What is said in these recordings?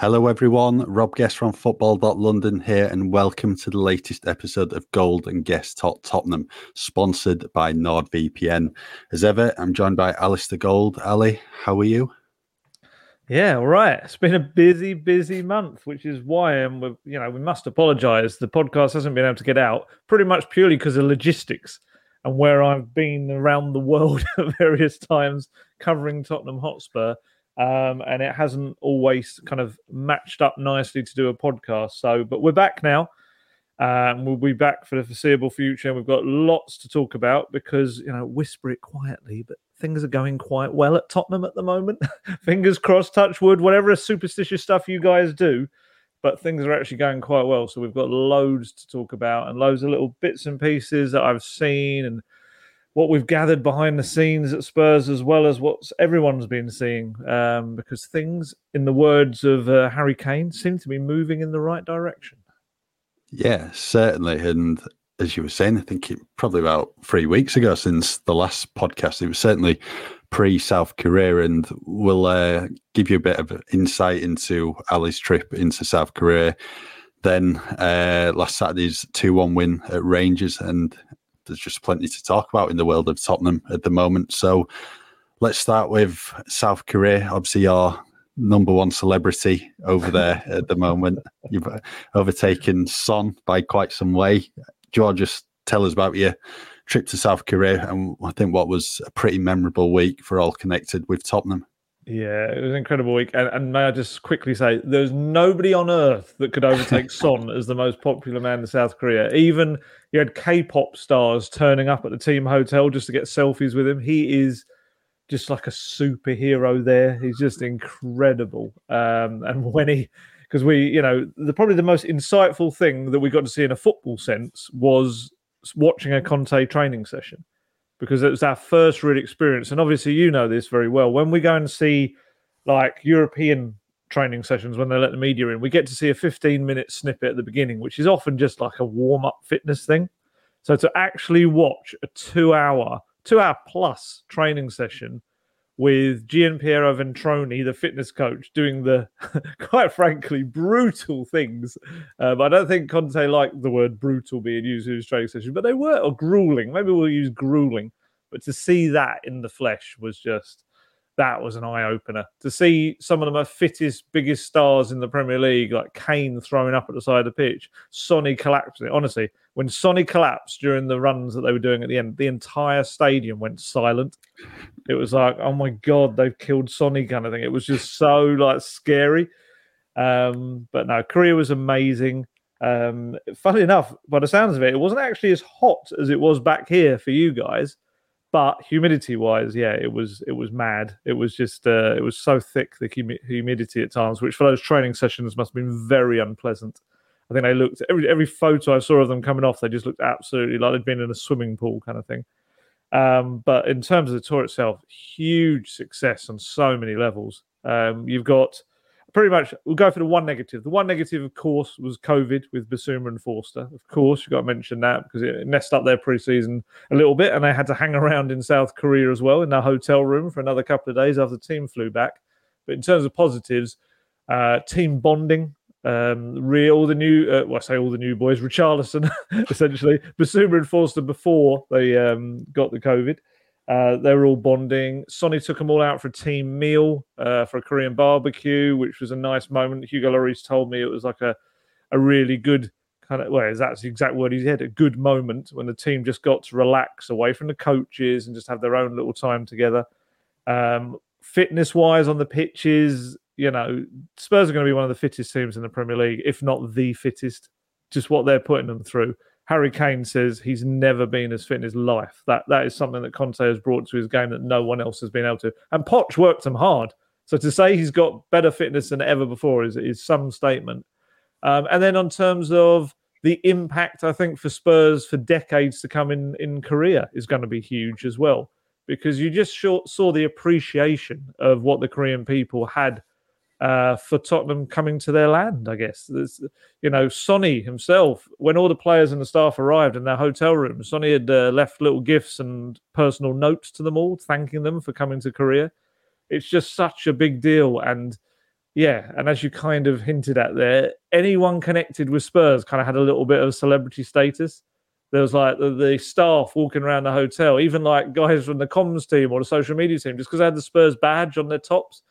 Hello, everyone. Rob Guest from Football.London here, and welcome to the latest episode of Gold and Guest Tottenham, sponsored by NordVPN. As ever, I'm joined by Alasdair Gold. Ali, how are you? Yeah, all right. It's been a busy, busy month, which is why um, we, you know we must apologise. The podcast hasn't been able to get out pretty much purely because of logistics and where I've been around the world at various times covering Tottenham Hotspur um, and it hasn't always kind of matched up nicely to do a podcast. So, but we're back now. Um, we'll be back for the foreseeable future, and we've got lots to talk about because you know, whisper it quietly, but things are going quite well at Tottenham at the moment. Fingers crossed, touch wood, whatever superstitious stuff you guys do, but things are actually going quite well. So we've got loads to talk about and loads of little bits and pieces that I've seen and what we've gathered behind the scenes at Spurs, as well as what everyone's been seeing, um, because things, in the words of uh, Harry Kane, seem to be moving in the right direction. Yeah, certainly. And as you were saying, I think it, probably about three weeks ago since the last podcast, it was certainly pre South Korea, and we'll uh, give you a bit of insight into Ali's trip into South Korea. Then uh, last Saturday's 2 1 win at Rangers, and there's just plenty to talk about in the world of Tottenham at the moment. So let's start with South Korea. Obviously, our number one celebrity over there at the moment. You've uh, overtaken Son by quite some way. George, just tell us about your trip to South Korea and I think what was a pretty memorable week for all connected with Tottenham. Yeah, it was an incredible week. And, and, may I just quickly say, there's nobody on earth that could overtake Son as the most popular man in South Korea. Even you had K-pop stars turning up at the team hotel just to get selfies with him. He is just like a superhero there. He's just incredible. Um, and when he, because we, you know, the probably the most insightful thing that we got to see in a football sense was watching a Conte training session because it was our first real experience. And obviously, you know this very well. When we go and see like European training sessions, when they let the media in, we get to see a 15 minute snippet at the beginning, which is often just like a warm up fitness thing. So to actually watch a two hour, two hour plus training session with Gianpiero Ventrone, the fitness coach, doing the quite frankly brutal things. Um, I don't think Conte liked the word brutal being used in his training session, but they were or grueling. Maybe we'll use grueling. But to see that in the flesh was just that was an eye opener. To see some of the fittest, biggest stars in the Premier League, like Kane throwing up at the side of the pitch, Sonny collapsing. Honestly, when Sonny collapsed during the runs that they were doing at the end, the entire stadium went silent. It was like, oh my god, they've killed Sonny kind of thing. It was just so like scary. Um, but no, Korea was amazing. Um, funny enough, by the sounds of it, it wasn't actually as hot as it was back here for you guys but humidity wise yeah it was it was mad. It was just uh, it was so thick the hum- humidity at times which for those training sessions must have been very unpleasant. I think they looked every every photo i saw of them coming off they just looked absolutely like they'd been in a swimming pool kind of thing. Um, but in terms of the tour itself huge success on so many levels. Um, you've got pretty much we'll go for the one negative. The one negative, of course, was COVID with Bissouma and Forster. Of course, you got to mention that because it messed up their preseason a little bit, and they had to hang around in South Korea as well in their hotel room for another couple of days after the team flew back. But in terms of positives, uh, team bonding. Um, real all the new, uh, well, I say all the new boys, Richarlison, essentially, Bissouma and Forster before they um, got the COVID. Uh, they were all bonding. Sonny took them all out for a team meal uh, for a Korean barbecue, which was a nice moment. Hugo Lloris told me it was like a, a really good kind of, well, that's the exact word he said, a good moment when the team just got to relax away from the coaches and just have their own little time together. Um, fitness wise on the pitches, you know, Spurs are going to be one of the fittest teams in the Premier League, if not the fittest. Just what they're putting them through Harry Kane says he's never been as fit in his life. That that is something that Conte has brought to his game that no one else has been able to. And Poch worked him hard. So to say he's got better fitness than ever before is is some statement. Um, and then on terms of the impact, I think for Spurs for decades to come in in Korea is going to be huge as well because you just saw the appreciation of what the Korean people had uh, for Tottenham coming to their land. I guess There's, you know Sonny himself, when all the players and the staff arrived in their hotel room, Sonny had uh, left little gifts and personal notes to them all, thanking them for coming to Korea. It's just such a big deal, and yeah, and as you kind of hinted at there, anyone connected with Spurs kind of had a little bit of celebrity status. There was like the, the staff walking around the hotel, even like guys from the comms team or the social media team, just because they had the Spurs badge on their tops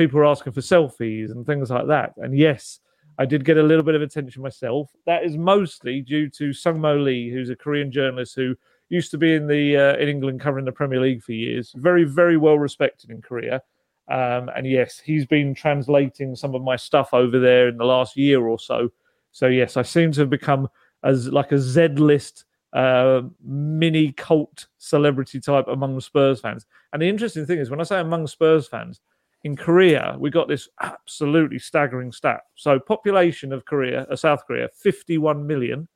people were asking for selfies and things like that. And yes, I did get a little bit of attention myself. That is mostly due to Sung Mo Lee, who's a Korean journalist who used to be in the uh, in England covering the Premier League for years. Very, very well respected in Korea. Um, and yes, he's been translating some of my stuff over there in the last year or so. So yes, I seem to have become as like a Z list uh, mini cult celebrity type among Spurs fans. And the interesting thing is, when I say among Spurs fans, in Korea, we got this absolutely staggering stat. So, population of Korea, uh, South Korea, 51 million.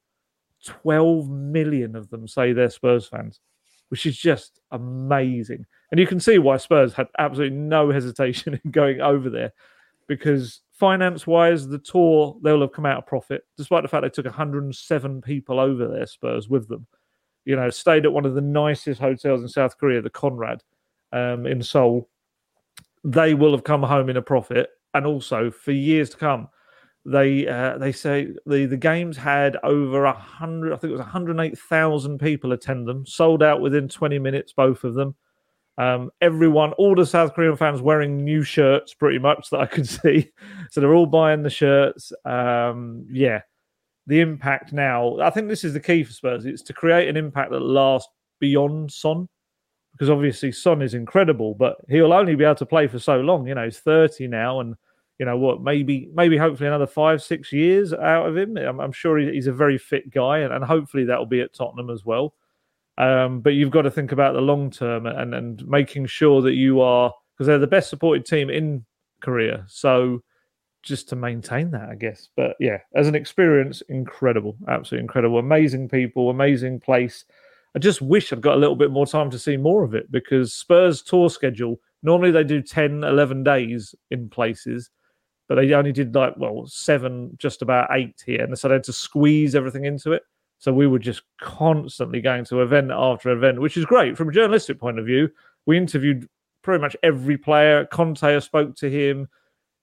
12 million of them say they're Spurs fans, which is just amazing. And you can see why Spurs had absolutely no hesitation in going over there because finance wise, the tour, they'll have come out of profit, despite the fact they took 107 people over there, Spurs, with them. You know, stayed at one of the nicest hotels in South Korea, the Conrad um, in Seoul they will have come home in a profit, and also for years to come. They uh, they say the the games had over a hundred, I think it was hundred eight thousand people attend them, sold out within twenty minutes, both of them. Um, everyone, all the South Korean fans wearing new shirts, pretty much that I could see. So they're all buying the shirts. Um, yeah, the impact now. I think this is the key for Spurs. It's to create an impact that lasts beyond Son because obviously Son is incredible, but he'll only be able to play for so long. You know, he's 30 now, and you know what? Maybe, maybe, hopefully, another five, six years out of him. I'm, I'm sure he's a very fit guy, and, and hopefully that will be at Tottenham as well. Um, but you've got to think about the long term and and making sure that you are because they're the best supported team in Korea. So just to maintain that, I guess. But yeah, as an experience, incredible, absolutely incredible, amazing people, amazing place. I just wish I'd got a little bit more time to see more of it because Spurs tour schedule normally they do 10, 11 days in places, but they only did like, well, seven, just about eight here. And so they had to squeeze everything into it. So we were just constantly going to event after event, which is great from a journalistic point of view. We interviewed pretty much every player. Conte I spoke to him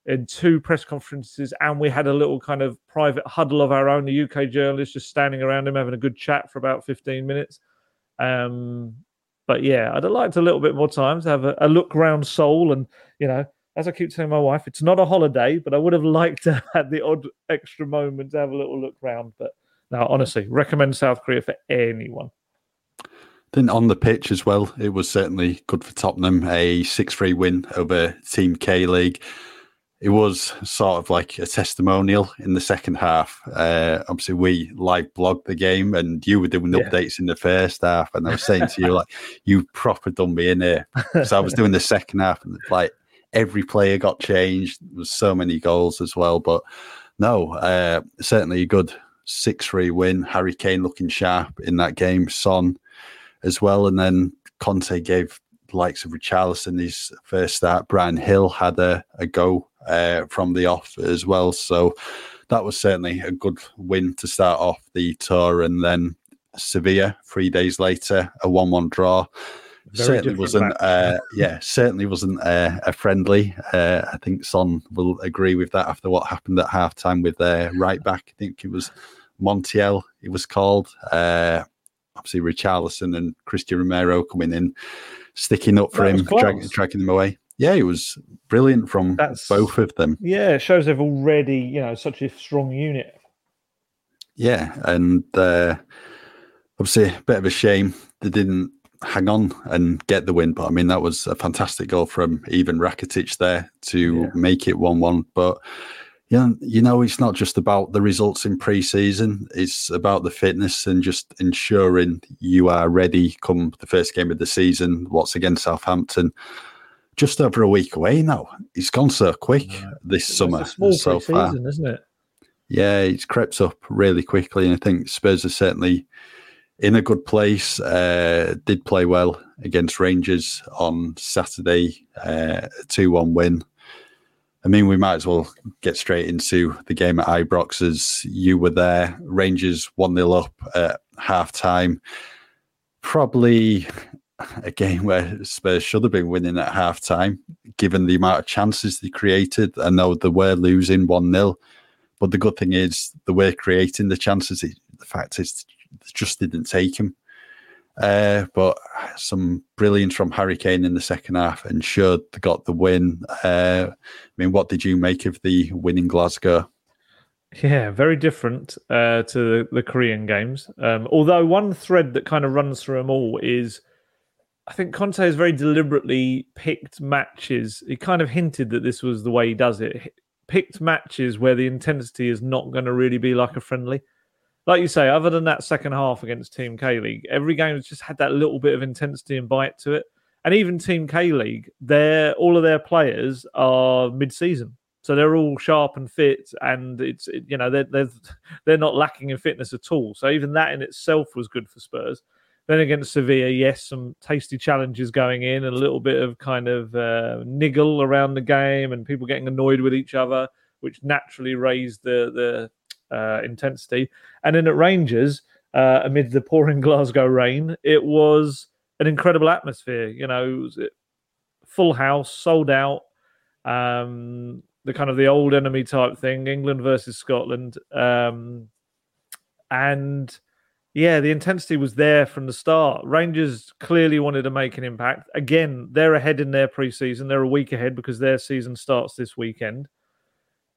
in two press conferences, and we had a little kind of private huddle of our own, the UK journalists, just standing around him having a good chat for about 15 minutes. Um, but yeah, I'd have liked a little bit more time to have a, a look round Seoul. And, you know, as I keep telling my wife, it's not a holiday, but I would have liked to have the odd extra moment to have a little look round. But now, honestly, recommend South Korea for anyone. Then on the pitch as well, it was certainly good for Tottenham. A 6 3 win over Team K League it was sort of like a testimonial in the second half. Uh, obviously, we live blogged the game, and you were doing yeah. updates in the first half. And I was saying to you, like, "You've proper done me in here. So I was doing the second half, and like every player got changed. There was so many goals as well. But no, uh, certainly a good six three win. Harry Kane looking sharp in that game. Son as well, and then Conte gave likes of Richarlison his first start. Bryan Gil had a, a go uh, from the off as well. So that was certainly a good win to start off the tour. And then Sevilla, three days later, a 1 1 draw. Very certainly wasn't, uh, yeah, certainly wasn't uh, a friendly. Uh, I think Son will agree with that after what happened at halftime with their right back. I think it was Montiel, it was called. Uh, obviously, Richarlison and Cristian Romero coming in, sticking up for him, dragging, dragging him away yeah, it was brilliant from That's, both of them. Yeah, it shows they've already, you know, such a strong unit. Yeah, and uh, obviously a bit of a shame they didn't hang on and get the win. But I mean, that was a fantastic goal from Ivan Rakitic there to yeah. make it one-one. But Yeah, you know, it's not just about the results in pre-season. It's about the fitness and just ensuring you are ready come the first game of the season. What's against Southampton? Just over a week away now. It's gone so quick right. this it's summer small so far, isn't it? Yeah, it's crept up really quickly, and I think Spurs are certainly in a good place. Uh, did play well against Rangers on Saturday, uh, two-one win I mean, we might as well get straight into the game at Ibrox as you were there. Rangers 1 0 up at half time. Probably a game where Spurs should have been winning at half time, given the amount of chances they created. I know they were losing 1 0, but the good thing is they were creating the chances. The fact is, they just didn't take them. Uh, but some brilliance from Harry Kane in the second half ensured they got the win. Uh, I mean, what did you make of the win in Glasgow? Yeah, very different uh, to the, the, Korean games. Um, although one thread that kind of runs through them all is, I think Conte has very deliberately picked matches. He kind of hinted that this was the way he does it. Picked matches where the intensity is not going to really be like a friendly like you say, other than that second half against Team K League, every game has just had that little bit of intensity and bite to it. And even Team K League, their all of their players are mid-season, so they're all sharp and fit, and it's you know they're they're they're not lacking in fitness at all. So even that in itself was good for Spurs. Then against Sevilla, yes, some tasty challenges going in, and a little bit of kind of uh, niggle around the game, and people getting annoyed with each other, which naturally raised the the uh, intensity. And then at Rangers, uh, amid the pouring Glasgow rain, it was an incredible atmosphere. You know, full house, sold out. Um, the kind of the old enemy type thing, England versus Scotland, um, and yeah, the intensity was there from the start. Rangers clearly wanted to make an impact. Again, they're ahead in their preseason. They're a week ahead because their season starts this weekend.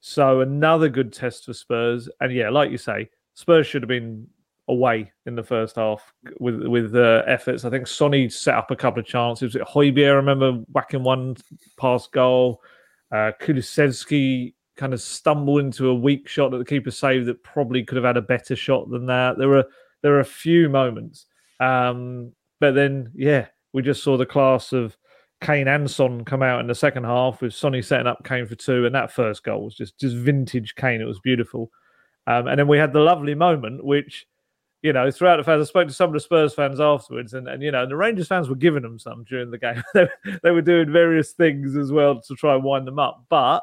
So another good test for Spurs. And yeah, like you say, Spurs should have been away in the first half with with uh, efforts. I think Sonny set up a couple of chances. Højbjerg, I remember whacking one past goal. Uh, Kulusevski kind of stumbled into a weak shot that the keeper saved that probably could have had a better shot than that. There were there were a few moments, um, but then yeah, we just saw the class of Kane and Son come out in the second half with Sonny setting up Kane for two, and that first goal was just just vintage Kane. It was beautiful. Um, and then we had the lovely moment, which you know, throughout the fans, I spoke to some of the Spurs fans afterwards, and, and you know, the Rangers fans were giving them some during the game. they, they were doing various things as well to try and wind them up. But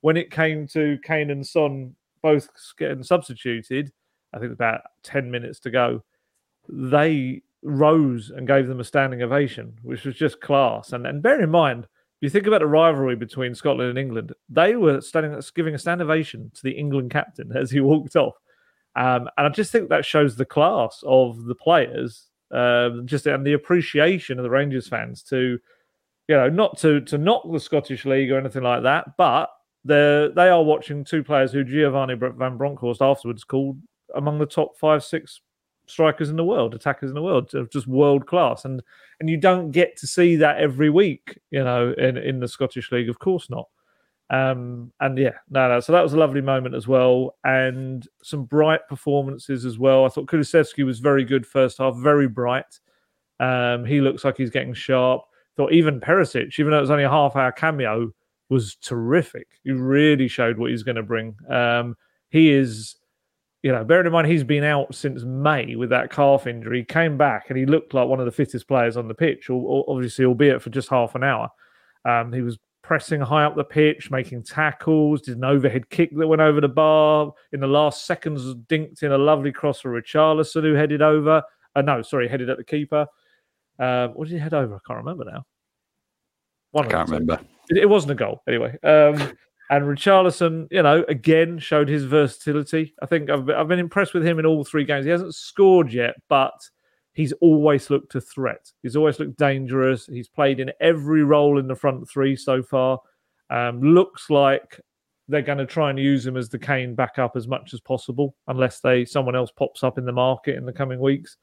when it came to Kane and Son both getting substituted, I think about 10 minutes to go, they rose and gave them a standing ovation, which was just class. And and bear in mind, if you think about the rivalry between Scotland and England, they were standing giving a standing ovation to the England captain as he walked off. Um, and I just think that shows the class of the players, um, just and the appreciation of the Rangers fans to, you know, not to to knock the Scottish League or anything like that, but they they are watching two players who Giovanni Van Bronckhorst afterwards called among the top five six strikers in the world, attackers in the world, just world class. And and you don't get to see that every week, you know, in in the Scottish League. Of course not. Um, and yeah, no, no. So that was a lovely moment as well, and some bright performances as well. I thought Kulusevski was very good first half, very bright. Um, he looks like he's getting sharp. Thought even Perisic, even though it was only a half hour cameo, was terrific. He really showed what he's going to bring. Um, he is you know, bearing in mind he's been out since May with that calf injury, he came back and he looked like one of the fittest players on the pitch, obviously, albeit for just half an hour. Um, he was pressing high up the pitch, making tackles, did an overhead kick that went over the bar. In the last seconds, dinked in a lovely cross for Richarlison, who headed over. Uh, no, sorry, headed at the keeper. Um, what did he head over? I can't remember now. One I can't remember. It, it, wasn't a goal, anyway. Um, and Richarlison, you know, again showed his versatility. I think I've been, I've been impressed with him in all three games. He hasn't scored yet, but he's always looked a threat. He's always looked dangerous. He's played in every role in the front three so far. Um, looks like they're going to try and use him as the Kane backup as much as possible, unless they someone else pops up in the market in the coming weeks.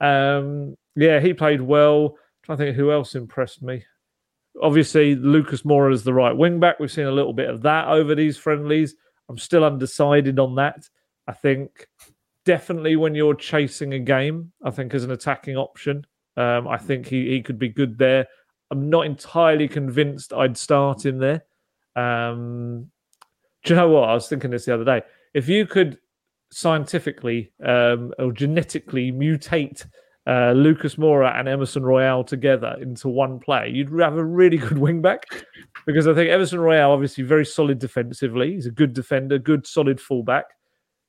Um, yeah, he played well. To think who else impressed me. Obviously, Lucas Moura is the right wing back. We've seen a little bit of that over these friendlies. I'm still undecided on that. I think definitely when you're chasing a game, I think as an attacking option, um, I think he, he could be good there. I'm not entirely convinced I'd start him there. Um, do you know what? I was thinking this the other day. If you could scientifically um, or genetically mutate uh, Lucas Moura and Emerson Royal together into one play, you'd have a really good wing back. Because I think Emerson Royal, obviously, very solid defensively. He's a good defender, good solid fullback.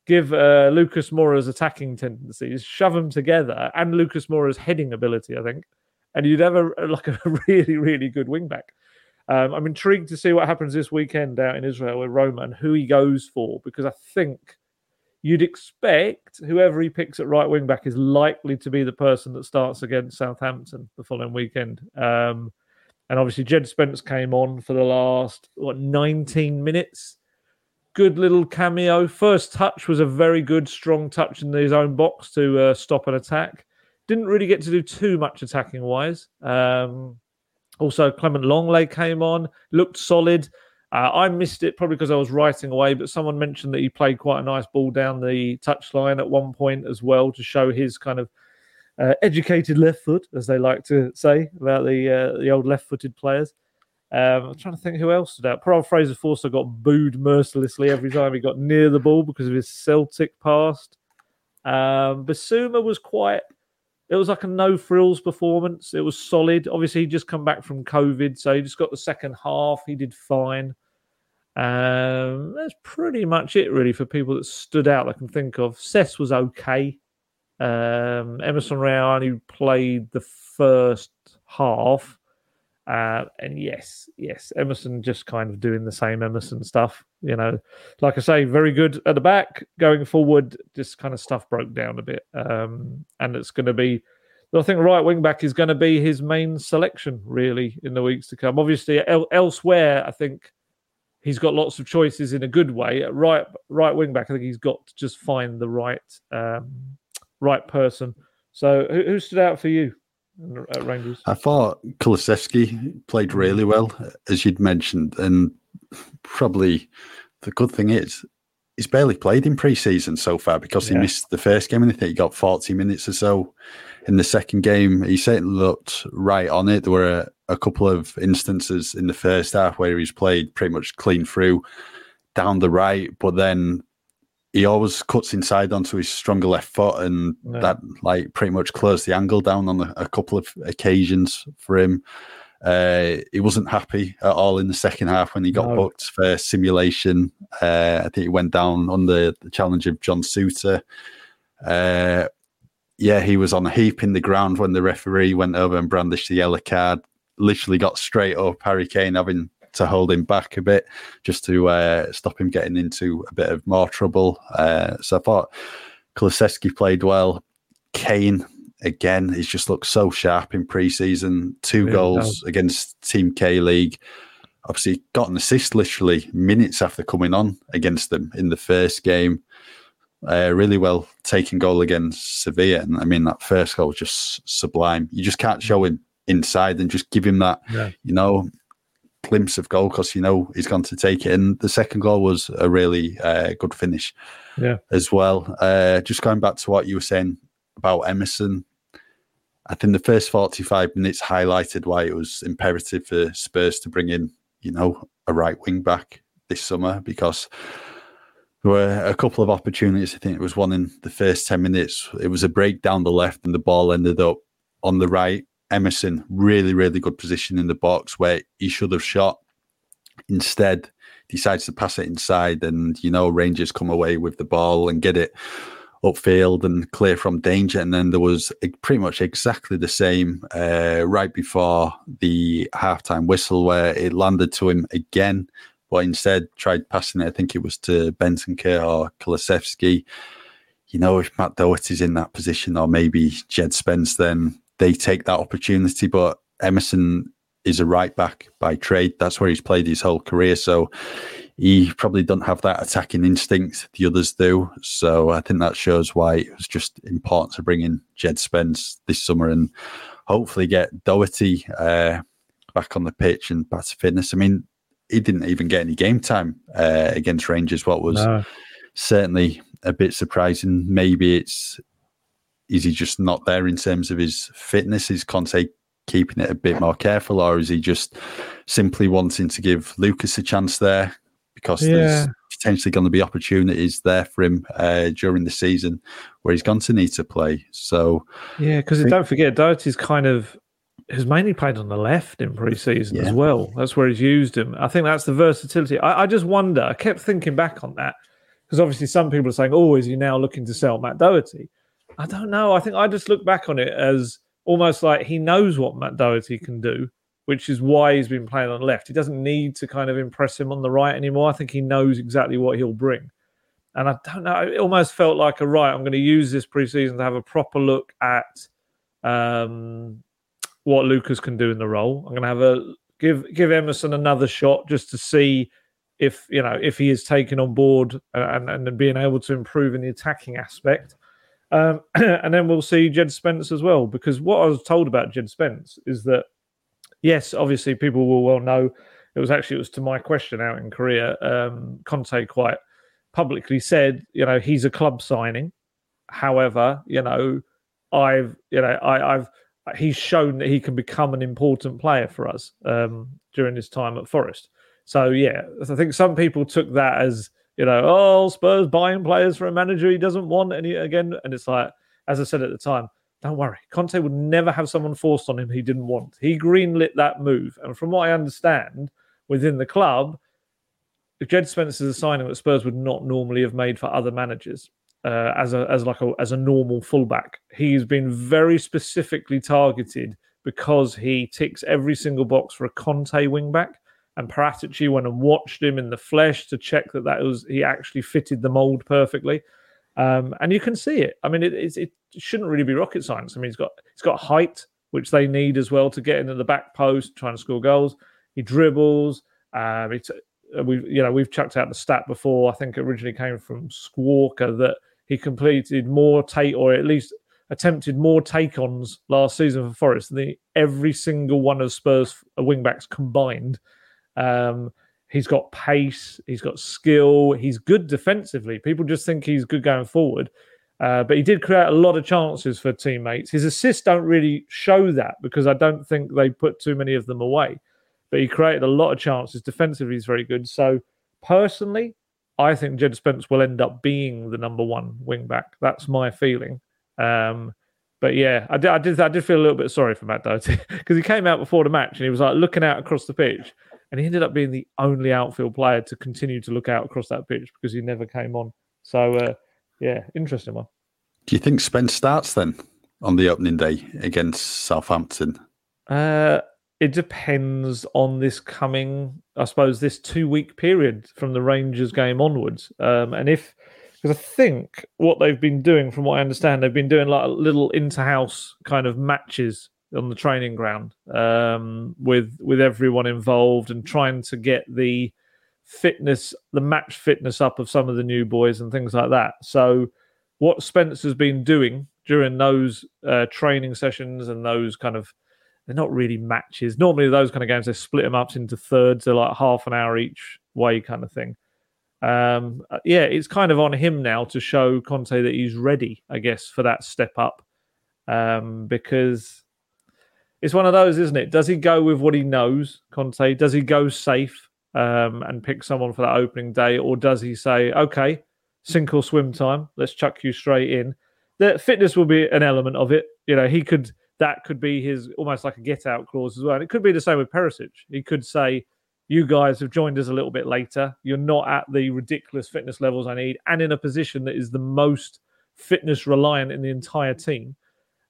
Give uh, Lucas Moura's attacking tendencies, shove them together, and Lucas Moura's heading ability, I think, and you'd have a like a really, really good wing back. Um, I'm intrigued to see what happens this weekend out in Israel with Roma and who he goes for because I think you'd expect whoever he picks at right wing back is likely to be the person that starts against Southampton the following weekend. Um, and obviously, Jed Spence came on for the last what 19 minutes. Good little cameo. First touch was a very good, strong touch in his own box to uh, stop an attack. Didn't really get to do too much attacking wise. Um, also, Clement Lenglet came on, looked solid. Uh, I missed it probably because I was writing away, but someone mentioned that he played quite a nice ball down the touchline at one point as well to show his kind of uh, educated left foot, as they like to say about the uh, the old left-footed players. Um, I'm trying to think who else stood out. Poor Fraser Forster got booed mercilessly every time he got near the ball because of his Celtic past. Um, Bissouma was quite. It was like a no frills performance. It was solid. Obviously, he just come back from COVID, so he just got the second half. He did fine. Um, that's pretty much it, really, for people that stood out. I can think of. Cess was okay. Um, Emerson Royal only played the first half. Uh, and yes, yes, Emerson just kind of doing the same Emerson stuff. You know, like I say, very good at the back. Going forward, just kind of stuff broke down a bit. Um, and it's going to be, I think, right wing back is going to be his main selection really in the weeks to come. Obviously, el- elsewhere, I think he's got lots of choices in a good way. At right right wing back, I think he's got to just find the right um, right person. So, who, who stood out for you? at Rangers? I thought Kulusevski played really well, as you'd mentioned, and probably the good thing is he's barely played in pre-season so far because he missed the first game and I think he got 40 minutes or so in the second game. He certainly looked right on it. There were a, a couple of instances in the first half where he's played pretty much clean through down the right, but then he always cuts inside onto his stronger left foot, and yeah. that like pretty much closed the angle down on a, couple of occasions for him. Uh, he wasn't happy at all in the second half when he got no. booked for simulation. Uh, I think he went down on the, the challenge of John Souttar. Uh, yeah, he was on a heap in the ground when the referee went over and brandished the yellow card. Literally got straight up. Harry Kane having to hold him back a bit just to uh, stop him getting into a bit of more trouble. Uh, so I thought Kulusevski played well. Kane again, he's just looked so sharp in pre-season. Two yeah, goals no. against Team K League. Obviously, got an assist literally minutes after coming on against them in the first game. Uh, really well taken goal against Sevilla, and I mean that first goal was just sublime. You just can't show him inside and just give him that, yeah. you know, glimpse of goal because you know he's going to take it. And the second goal was a really uh, good finish, yeah, as well. Uh, just going back to what you were saying about Emerson, I think the first forty-five minutes highlighted why it was imperative for Spurs to bring in, you know, a right wing back this summer because there were a couple of opportunities. I think it was one in the first ten minutes. It was a break down the left, and the ball ended up on the right Emerson, really, really good position in the box where he should have shot. Instead, decides to pass it inside, and you know, Rangers come away with the ball and get it upfield and clear from danger. And then there was pretty much exactly the same uh, right before the halftime whistle, where it landed to him again, but instead tried passing it. I think it was to Bentancur or Kulusevski. You know, if Matt Doherty's in that position, or maybe Jed Spence, then they take that opportunity. But Emerson is a right back by trade. That's where he's played his whole career. So he probably doesn't have that attacking instinct the others do. So I think that shows why it was just important to bring in Jed Spence this summer and hopefully get Doherty uh, back on the pitch and back to fitness. I mean, he didn't even get any game time uh, against Rangers. What was no. certainly a bit surprising. Maybe it's is he just not there in terms of his fitness? Is Conte keeping it a bit more careful, or is he just simply wanting to give Lucas a chance there because yeah. there's potentially going to be opportunities there for him uh, during the season where he's going to need to play. So yeah, because don't forget Doherty's kind of has mainly played on the left in pre-season yeah. as well. That's where he's used him. I think that's the versatility. I, I just wonder. I kept thinking back on that because obviously some people are saying, "Oh, is he now looking to sell Matt Doherty?" I don't know. I think I just look back on it as almost like he knows what Matt Doherty can do, which is why he's been playing on the left. He doesn't need to kind of impress him on the right anymore. I think he knows exactly what he'll bring. And I don't know. It almost felt like a right. I'm going to use this preseason to have a proper look at um, what Lucas can do in the role. I'm going to have a give give Emerson another shot just to see if you know if he is taken on board and and being able to improve in the attacking aspect. Um, and then we'll see Jed Spence as well because what I was told about Jed Spence is that yes, obviously people will well know it was actually it was to my question out in Korea. Um, Conte quite publicly said, you know, he's a club signing. However, you know, I've you know I, I've he's shown that he can become an important player for us um, during his time at Forest. So yeah, I think some people took that as you know, oh Spurs buying players for a manager he doesn't want any again, and it's like as I said at the time, don't worry, Conte would never have someone forced on him he didn't want. He greenlit that move, and from what I understand within the club, Jed Spence's a signing that Spurs would not normally have made for other managers uh, as a as like a as a normal fullback. He's been very specifically targeted because he ticks every single box for a Conte wingback. And Paratici went and watched him in the flesh to check that that was he actually fitted the mold perfectly. Um, and you can see it. I mean, it, it, it shouldn't really be rocket science. I mean, he's got he's got height, which they need as well to get into the back post, trying to score goals. He dribbles. Um, it's, we've you know we've chucked out the stat before. I think originally came from Squawka that he completed more take, or at least attempted more take-ons last season for Forest than the, every single one of Spurs wingbacks combined. Um, he's got pace, he's got skill, he's good defensively. People just think he's good going forward. Uh, but he did create a lot of chances for teammates. His assists don't really show that because I don't think they put too many of them away. But he created a lot of chances. Defensively, he's very good. So, personally, I think Jed Spence will end up being the number one wing back. That's my feeling. Um, but yeah, I did, I did, I did feel a little bit sorry for Matt Doherty because he came out before the match and he was like looking out across the pitch, and he ended up being the only outfield player to continue to look out across that pitch because he never came on. So uh, yeah, interesting one. Do you think Spence starts then on the opening day against Southampton? Uh, it depends on this coming, I suppose, this two week period from the Rangers game onwards. Um, and if, because I think what they've been doing, from what I understand, they've been doing like little inter house kind of matches on the training ground um, with with everyone involved and trying to get the fitness, the match fitness up of some of the new boys and things like that. So, what Spence has been doing during those uh, training sessions and those kind of they're not really matches. Normally, those kind of games they split them up into thirds, they're like half an hour each way, kind of thing. Um, uh, yeah, it's kind of on him now to show Conte that he's ready, I guess, for that step up. Um, because it's one of those, isn't it? Does he go with what he knows, Conte? Does he go safe um, and pick someone for that opening day, or does he say, okay, sink or swim time, let's chuck you straight in? The fitness will be an element of it. You know, he could that could be his almost like a get out clause as well. And it could be the same with Perisic. He could say, You guys have joined us a little bit later. You're not at the ridiculous fitness levels I need, and in a position that is the most fitness reliant in the entire team.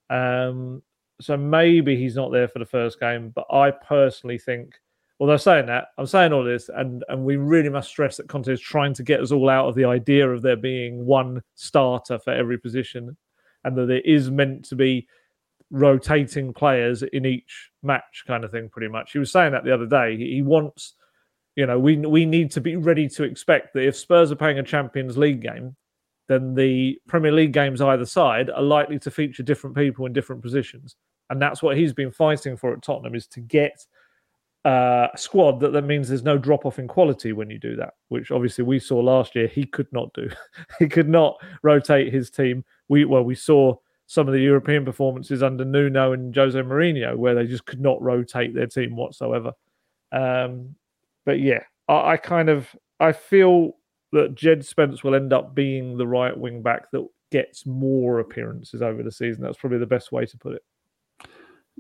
Um, so maybe he's not there for the first game, but I personally think, although saying that, I'm saying all this, and and we really must stress that Conte is trying to get us all out of the idea of there being one starter for every position, and that there is meant to be rotating players in each match, kind of thing. Pretty much, he was saying that the other day. He wants, you know, we we need to be ready to expect that if Spurs are playing a Champions League game, then the Premier League games either side are likely to feature different people in different positions, and that's what he's been fighting for at Tottenham is to get uh, squad, that that means there's no drop off in quality when you do that, which obviously we saw last year. He could not do. he could not rotate his team. We well, we saw some of the European performances under Nuno and Jose Mourinho where they just could not rotate their team whatsoever. Um, but yeah, I, I kind of I feel that Jed Spence will end up being the right wing back that gets more appearances over the season. That's probably the best way to put it.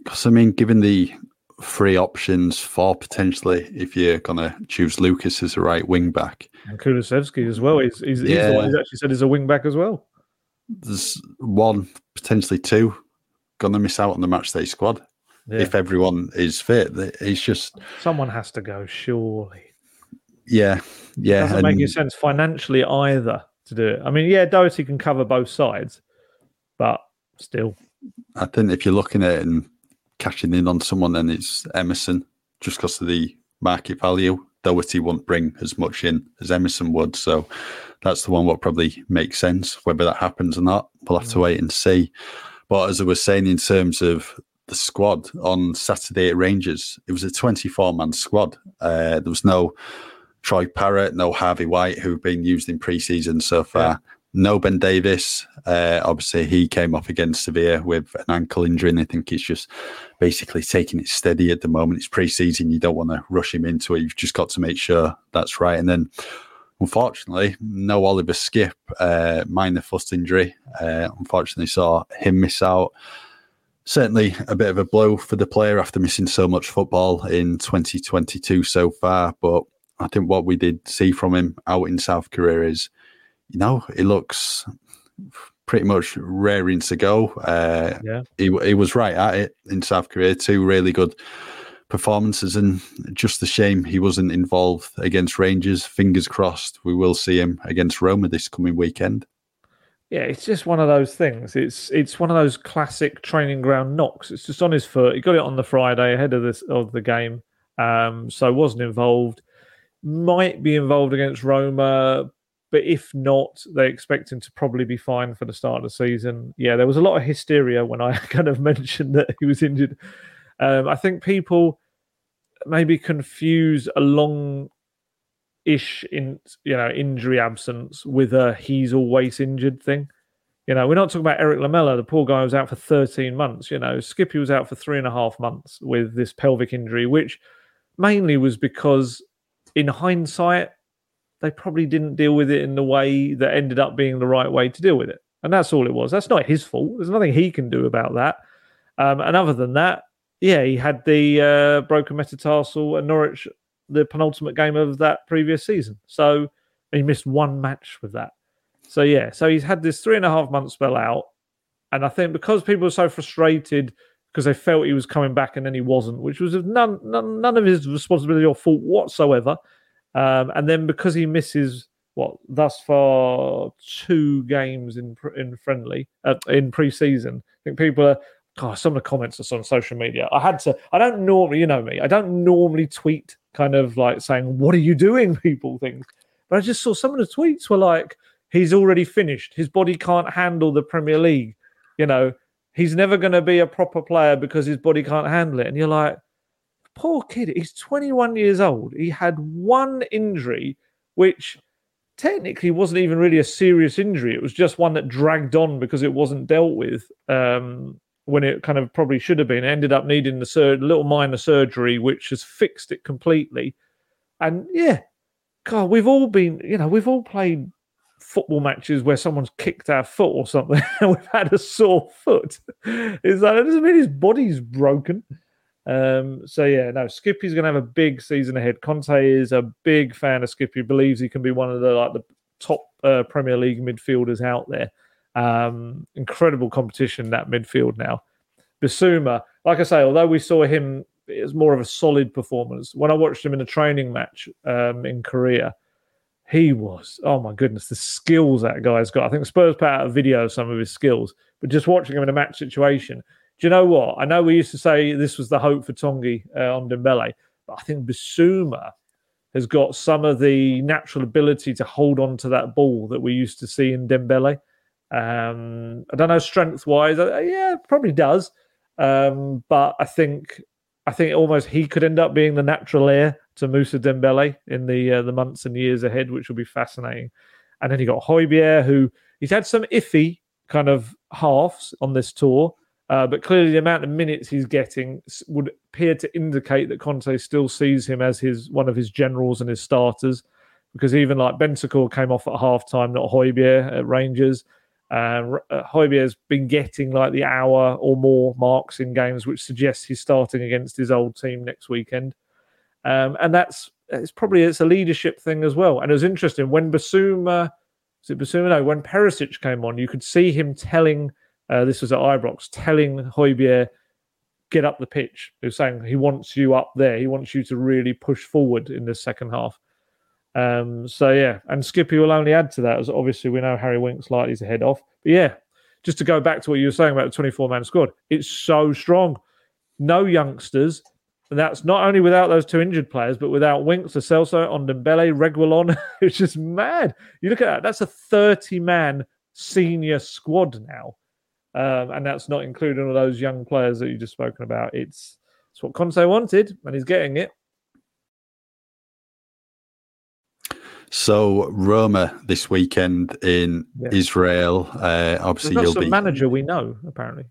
Because I mean, given the three options for potentially if you're gonna choose Lucas as a right wing back and Kulusevski as well. He's, he's, yeah. he's who's actually said he's a wing back as well. There's one potentially two gonna miss out on the match day squad yeah. if everyone is fit. It's just someone has to go, surely. Yeah, yeah. It doesn't and... make any sense financially either to do it. I mean, yeah, Doherty can cover both sides, but still. I think if you're looking at it and cashing in on someone, then it's Emerson, just because of the market value. Doherty won't bring as much in as Emerson would. So that's the one what probably makes sense. Whether that happens or not, we'll have to mm. wait and see. But as I was saying, in terms of the squad on Saturday at Rangers, it was a 24 man squad. Uh, there was no Troy Parrott, no Harvey White, who've been used in preseason so far. Yeah. No Ben Davies. Uh, obviously, he came off against Sevilla with an ankle injury, and I think he's just basically taking it steady at the moment. It's preseason; you don't want to rush him into it. You've just got to make sure that's right. And then, unfortunately, no Oliver Skipp, uh, minor foot injury. Uh, unfortunately, saw him miss out certainly a bit of a blow for the player after missing so much football in 2022 so far. But I think what we did see from him out in South Korea is, you know, he looks pretty much raring to go. Uh, yeah, he he was right at it in South Korea. Two really good performances, and just a shame he wasn't involved against Rangers. Fingers crossed, we will see him against Roma this coming weekend. Yeah, it's just one of those things. It's it's one of those classic training ground knocks. It's just on his foot. He got it on the Friday ahead of this of the game, um, so wasn't involved might be involved against Roma, but if not, they expect him to probably be fine for the start of the season. Yeah, there was a lot of hysteria when I kind of mentioned that he was injured. Um, I think people maybe confuse a long ish in you know injury absence with a he's always injured thing. You know, we're not talking about Erik Lamela. The poor guy was out for 13 months. You know, Skippy was out for three and a half months with this pelvic injury, which mainly was because in hindsight, they probably didn't deal with it in the way that ended up being the right way to deal with it. And that's all it was. That's not his fault. There's nothing he can do about that. Um, and other than that, yeah, he had the uh, broken metatarsal at Norwich, the penultimate game of that previous season. So he missed one match with that. So yeah, so he's had this three and a half month spell out. And I think because people were so frustrated because they felt he was coming back and then he wasn't, which was none none, none of his responsibility or fault whatsoever. Um, and then because he misses what thus far two games in in friendly uh, in preseason, I think people are. Some of the comments are on social media. I had to. I don't normally, you know me. I don't normally tweet kind of like saying, "What are you doing?" People things, but I just saw some of the tweets were like, "He's already finished. His body can't handle the Premier League." You know, he's never going to be a proper player because his body can't handle it. And you're like, poor kid, he's 21 years old. He had one injury, which technically wasn't even really a serious injury. It was just one that dragged on because it wasn't dealt with um, when it kind of probably should have been. It ended up needing the sur- little minor surgery, which has fixed it completely. And yeah, God, we've all been, you know, we've all played football matches where someone's kicked our foot or something and we've had a sore foot. Is that it doesn't mean his body's broken. Um, so yeah, no, Skippy's gonna have a big season ahead. Conte is a big fan of Skippy, believes he can be one of the like the top uh, Premier League midfielders out there. Um, incredible competition that midfield now. Bissouma, like I say, although we saw him as more of a solid performance, when I watched him in a training match um, in Korea, he was oh my goodness the skills that guy's got i think spurs put out a video of some of his skills but just watching him in a match situation do you know what? I know we used to say this was the hope for Tanguy uh, Ndombele but i think bissouma has got some of the natural ability to hold on to that ball that we used to see in dembele. Um, i don't know strength wise uh, yeah probably does. Um, but i think I think almost he could end up being the natural heir to Moussa Dembele in the uh, the months and years ahead, which will be fascinating. And then you got Højbjerg, who he's had some iffy kind of halves on this tour, uh, but clearly the amount of minutes he's getting would appear to indicate that Conte still sees him as his one of his generals and his starters. Because even like Bentancur came off at half time, not Højbjerg at Rangers. Uh, has been getting like the hour or more marks in games, which suggests he's starting against his old team next weekend. Um, and that's it's probably it's a leadership thing as well. And it was interesting when Bissouma, is it Bissouma? No, when Perisic came on, you could see him telling. Uh, this was at Ibrox, telling Højbjerg, get up the pitch. He was saying he wants you up there. He wants you to really push forward in the second half. Um, so yeah, and Skippy will only add to that as obviously we know Harry Winks likely to head off. But yeah, just to go back to what you were saying about the 24 man squad, it's so strong. No youngsters. And that's not only without those two injured players, but without Winks, Celso, Ndombele, Reguilon. it's just mad. You look at that, that's a 30 man senior squad now. Um, and that's not including all those young players that you just spoken about. It's, it's what Conte wanted, and he's getting it. So Roma this weekend in yeah. Israel. Uh, obviously, you'll be manager we know apparently.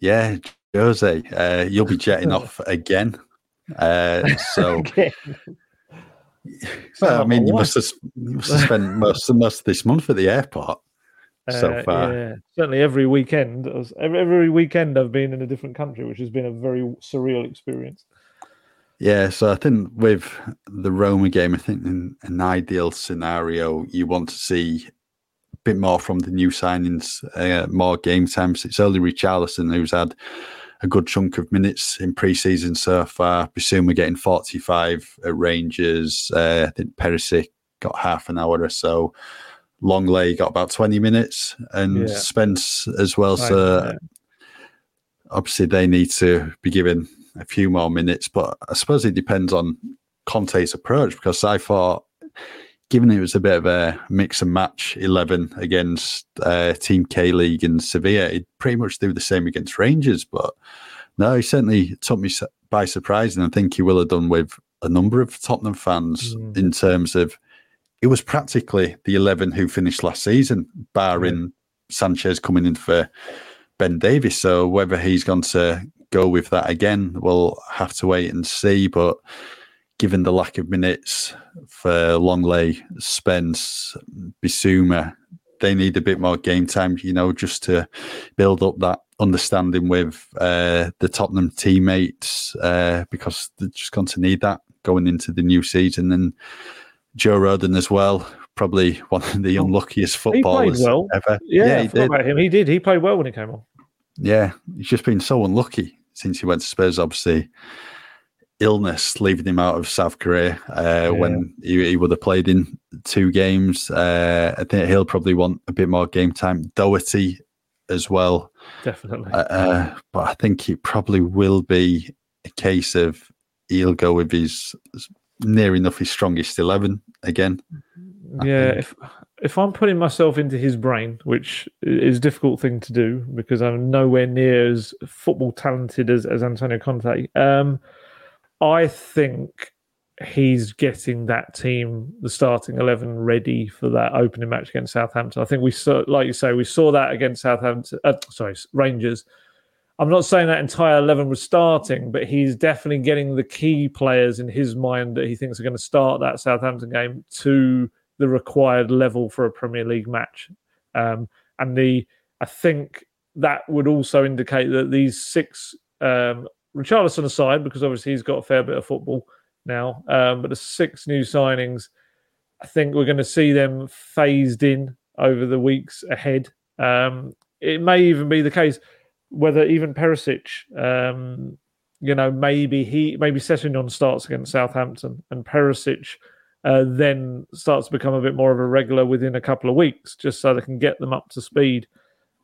Yeah, Jose, uh, you'll be jetting off again. Uh, so, well, I mean, you must have, you must have spent most most of this month at the airport. So uh, far, yeah, certainly every weekend. Every, every weekend I've been in a different country, which has been a very surreal experience. Yeah, so I think with the Roma game, I think in an ideal scenario, you want to see a bit more from the new signings, uh, more game times. It's only Richarlison who's had a good chunk of minutes in pre-season so far. Presume we're getting 45 at Rangers. Uh, I think Perisic got half an hour or so. Lenglet got about 20 minutes and yeah. Spence as well. Right, so yeah. obviously they need to be given a few more minutes, but I suppose it depends on Conte's approach because I thought, given it was a bit of a mix and match 11 against uh, Team K League and Sevilla, he'd pretty much do the same against Rangers. But no, he certainly took me by surprise, and I think he will have done with a number of Tottenham fans mm. in terms of it was practically the 11 who finished last season, barring Sanchez coming in for Ben Davies. So whether he's going to go with that again. We'll have to wait and see. But given the lack of minutes for Lenglet, Spence, Bissouma, they need a bit more game time, you know, just to build up that understanding with uh, the Tottenham teammates uh, because they're just going to need that going into the new season. And Joe Rodon as well, probably one of the unluckiest footballers well. ever. Yeah, yeah he did. About him. He did. He played well when he came on. Yeah, he's just been so unlucky since he went to Spurs. Obviously, illness leaving him out of South Korea uh, yeah. when he, he, would have played in two games. Uh, I think he'll probably want a bit more game time. Doherty as well. Definitely. Uh, uh, but I think it probably will be a case of he'll go with his near enough his strongest 11 again. Yeah, if if I'm putting myself into his brain, which is a difficult thing to do because I'm nowhere near as football talented as, as Antonio Conte, um, I think he's getting that team, the starting 11, ready for that opening match against Southampton. I think we saw, like you say, we saw that against Southampton, uh, sorry, Rangers. I'm not saying that entire 11 was starting, but he's definitely getting the key players in his mind that he thinks are going to start that Southampton game to the required level for a Premier League match. Um, and the I think that would also indicate that these six, um, Richarlison aside, because obviously he's got a fair bit of football now, um, but the six new signings, I think we're going to see them phased in over the weeks ahead. Um, it may even be the case whether even Perisic, um, you know, maybe he maybe Sessegnon starts against Southampton and Perisic uh, then starts to become a bit more of a regular within a couple of weeks, just so they can get them up to speed.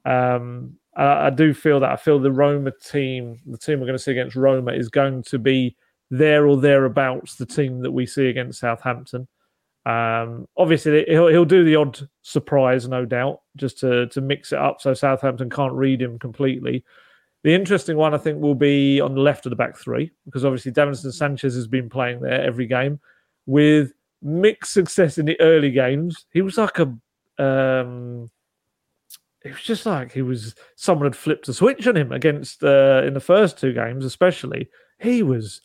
Um, I, I, do feel that I feel the Roma team, the team we're going to see against Roma, is going to be there or thereabouts the team that we see against Southampton. Um, obviously, he'll he'll do the odd surprise, no doubt, just to to mix it up so Southampton can't read him completely. The interesting one, I think, will be on the left of the back three because obviously Davinson Sanchez has been playing there every game with mixed success in the early games. He was like a, um, it was just like he was someone had flipped a switch on him against uh, in the first two games, especially. He was,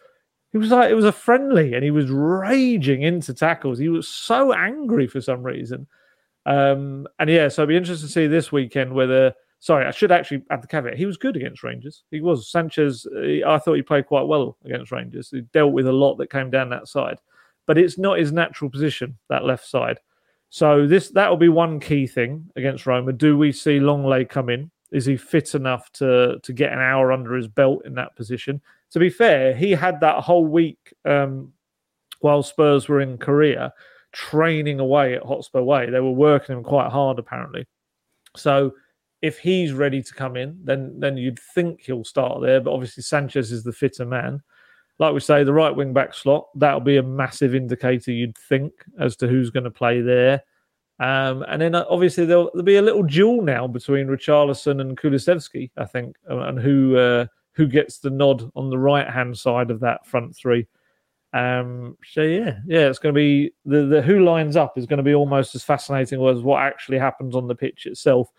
he was like it was a friendly, and he was raging into tackles. He was so angry for some reason. Um, and yeah, so it'd be interesting to see this weekend whether Sorry, I should actually add the caveat. He was good against Rangers. He was. Sanchez, I thought he played quite well against Rangers. He dealt with a lot that came down that side. But it's not his natural position, that left side. So this that will be one key thing against Roma. Do we see Lenglet come in? Is he fit enough to to get an hour under his belt in that position? To be fair, he had that whole week um, while Spurs were in Korea training away at Hotspur Way. They were working him quite hard, apparently. So if he's ready to come in, then then you'd think he'll start there. But obviously Sanchez is the fitter man. Like we say, the right wing back slot that'll be a massive indicator. You'd think as to who's going to play there. Um, and then uh, obviously there'll, there'll, be a little duel now between Richarlison and Kulusevski, I think, uh, and who uh, who gets the nod on the right hand side of that front three. Um, so yeah, yeah, it's going to be the the who lines up is going to be almost as fascinating as what actually happens on the pitch itself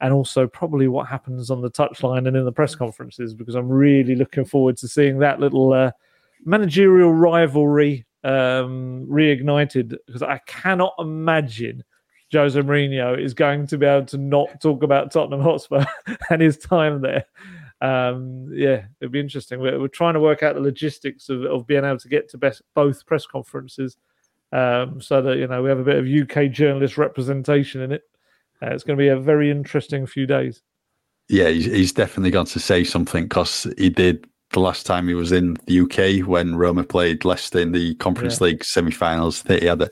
and also probably what happens on the touchline and in the press conferences because I'm really looking forward to seeing that little uh, managerial rivalry um, reignited because I cannot imagine Jose Mourinho is going to be able to not talk about Tottenham Hotspur and his time there. Um, yeah, it'd be interesting. We're, we're, trying to work out the logistics of, of being able to get to best, both press conferences um, so that you know we have a bit of UK journalist representation in it. Uh, it's going to be a very interesting few days. Yeah, he's, he's definitely going to say something because he did the last time he was in the UK when Roma played Leicester in the Conference yeah. League semi-finals. He had a,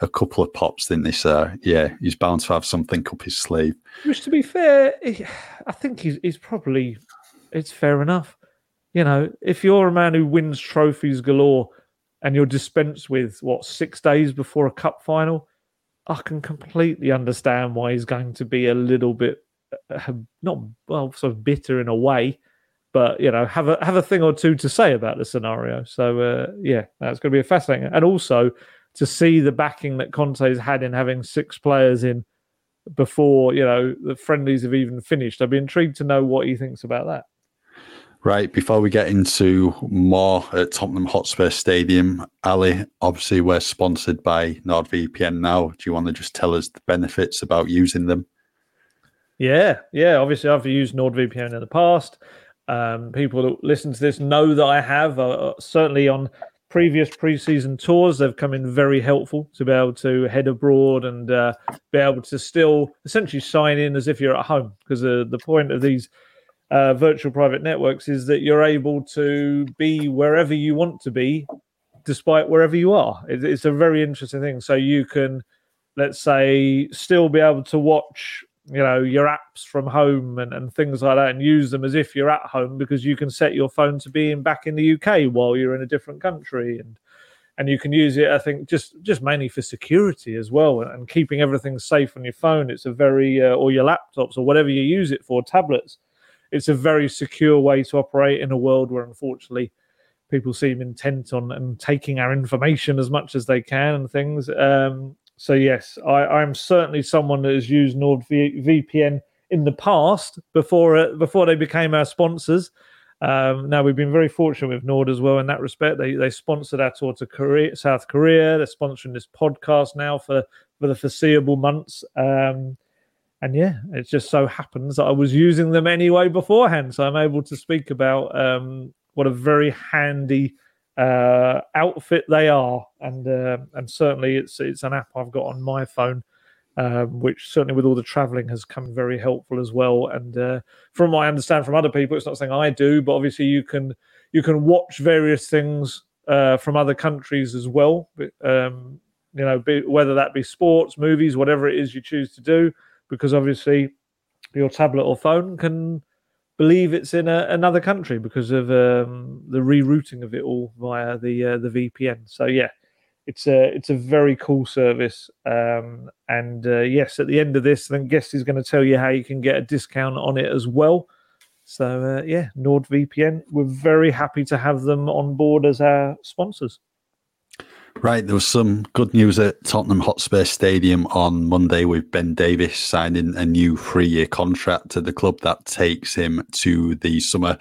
a couple of pops, didn't he? So yeah, he's bound to have something up his sleeve. Which, to be fair, I think he's, he's probably it's fair enough. You know, if you're a man who wins trophies galore and you're dispensed with what six days before a cup final, I can completely understand why he's going to be a little bit uh, not well, sort of bitter in a way, but you know, have a have a thing or two to say about the scenario. So uh, yeah, that's going to be a fascinating, and also to see the backing that Conte's had in having six players in before you know the friendlies have even finished. I'd be intrigued to know what he thinks about that. Right, before we get into more at Tottenham Hotspur Stadium, Ali, obviously we're sponsored by NordVPN now. Do you want to just tell us the benefits about using them? Yeah, yeah. Obviously, I've used NordVPN in the past. Um, people that listen to this know that I have. Uh, certainly on previous preseason tours, they've come in very helpful to be able to head abroad and uh, be able to still essentially sign in as if you're at home. Because uh, the point of these uh, virtual private networks is that you're able to be wherever you want to be, despite wherever you are. It, it's a very interesting thing. So you can, let's say, still be able to watch, you know, your apps from home and, and things like that, and use them as if you're at home because you can set your phone to being back in the UK while you're in a different country. And and you can use it i think just just mainly for security as well and, keeping everything safe on your phone. It's a very uh, or your laptops or whatever you use it for tablets. It's a very secure way to operate in a world where unfortunately people seem intent on and taking our information as much as they can and things. Um, so yes, I, am certainly someone that has used NordVPN in the past before uh, before they became our sponsors. Um, now we've been very fortunate with Nord as well in that respect. They they sponsored our tour to Korea, South Korea. They're sponsoring this podcast now for for the foreseeable months. Um, and yeah, it just so happens that I was using them anyway beforehand, so I'm able to speak about um, what a very handy uh, outfit they are, and uh, and certainly it's it's an app I've got on my phone, um, which certainly with all the traveling has come very helpful as well. And uh, from what I understand from other people, it's not something I do, but obviously you can you can watch various things uh, from other countries as well. Um, you know, be, whether that be sports, movies, whatever it is you choose to do because obviously your tablet or phone can believe it's in a, another country because of um, the rerouting of it all via the uh, the VPN. So yeah, it's a it's a very cool service. Um, and uh, yes, at the end of this, then guest is going to tell you how you can get a discount on it as well. So uh, yeah, NordVPN. We're very happy to have them on board as our sponsors. Right, there was some good news at Tottenham Hotspur Stadium on Monday with Ben Davies signing a new three-year contract at the club that takes him to the summer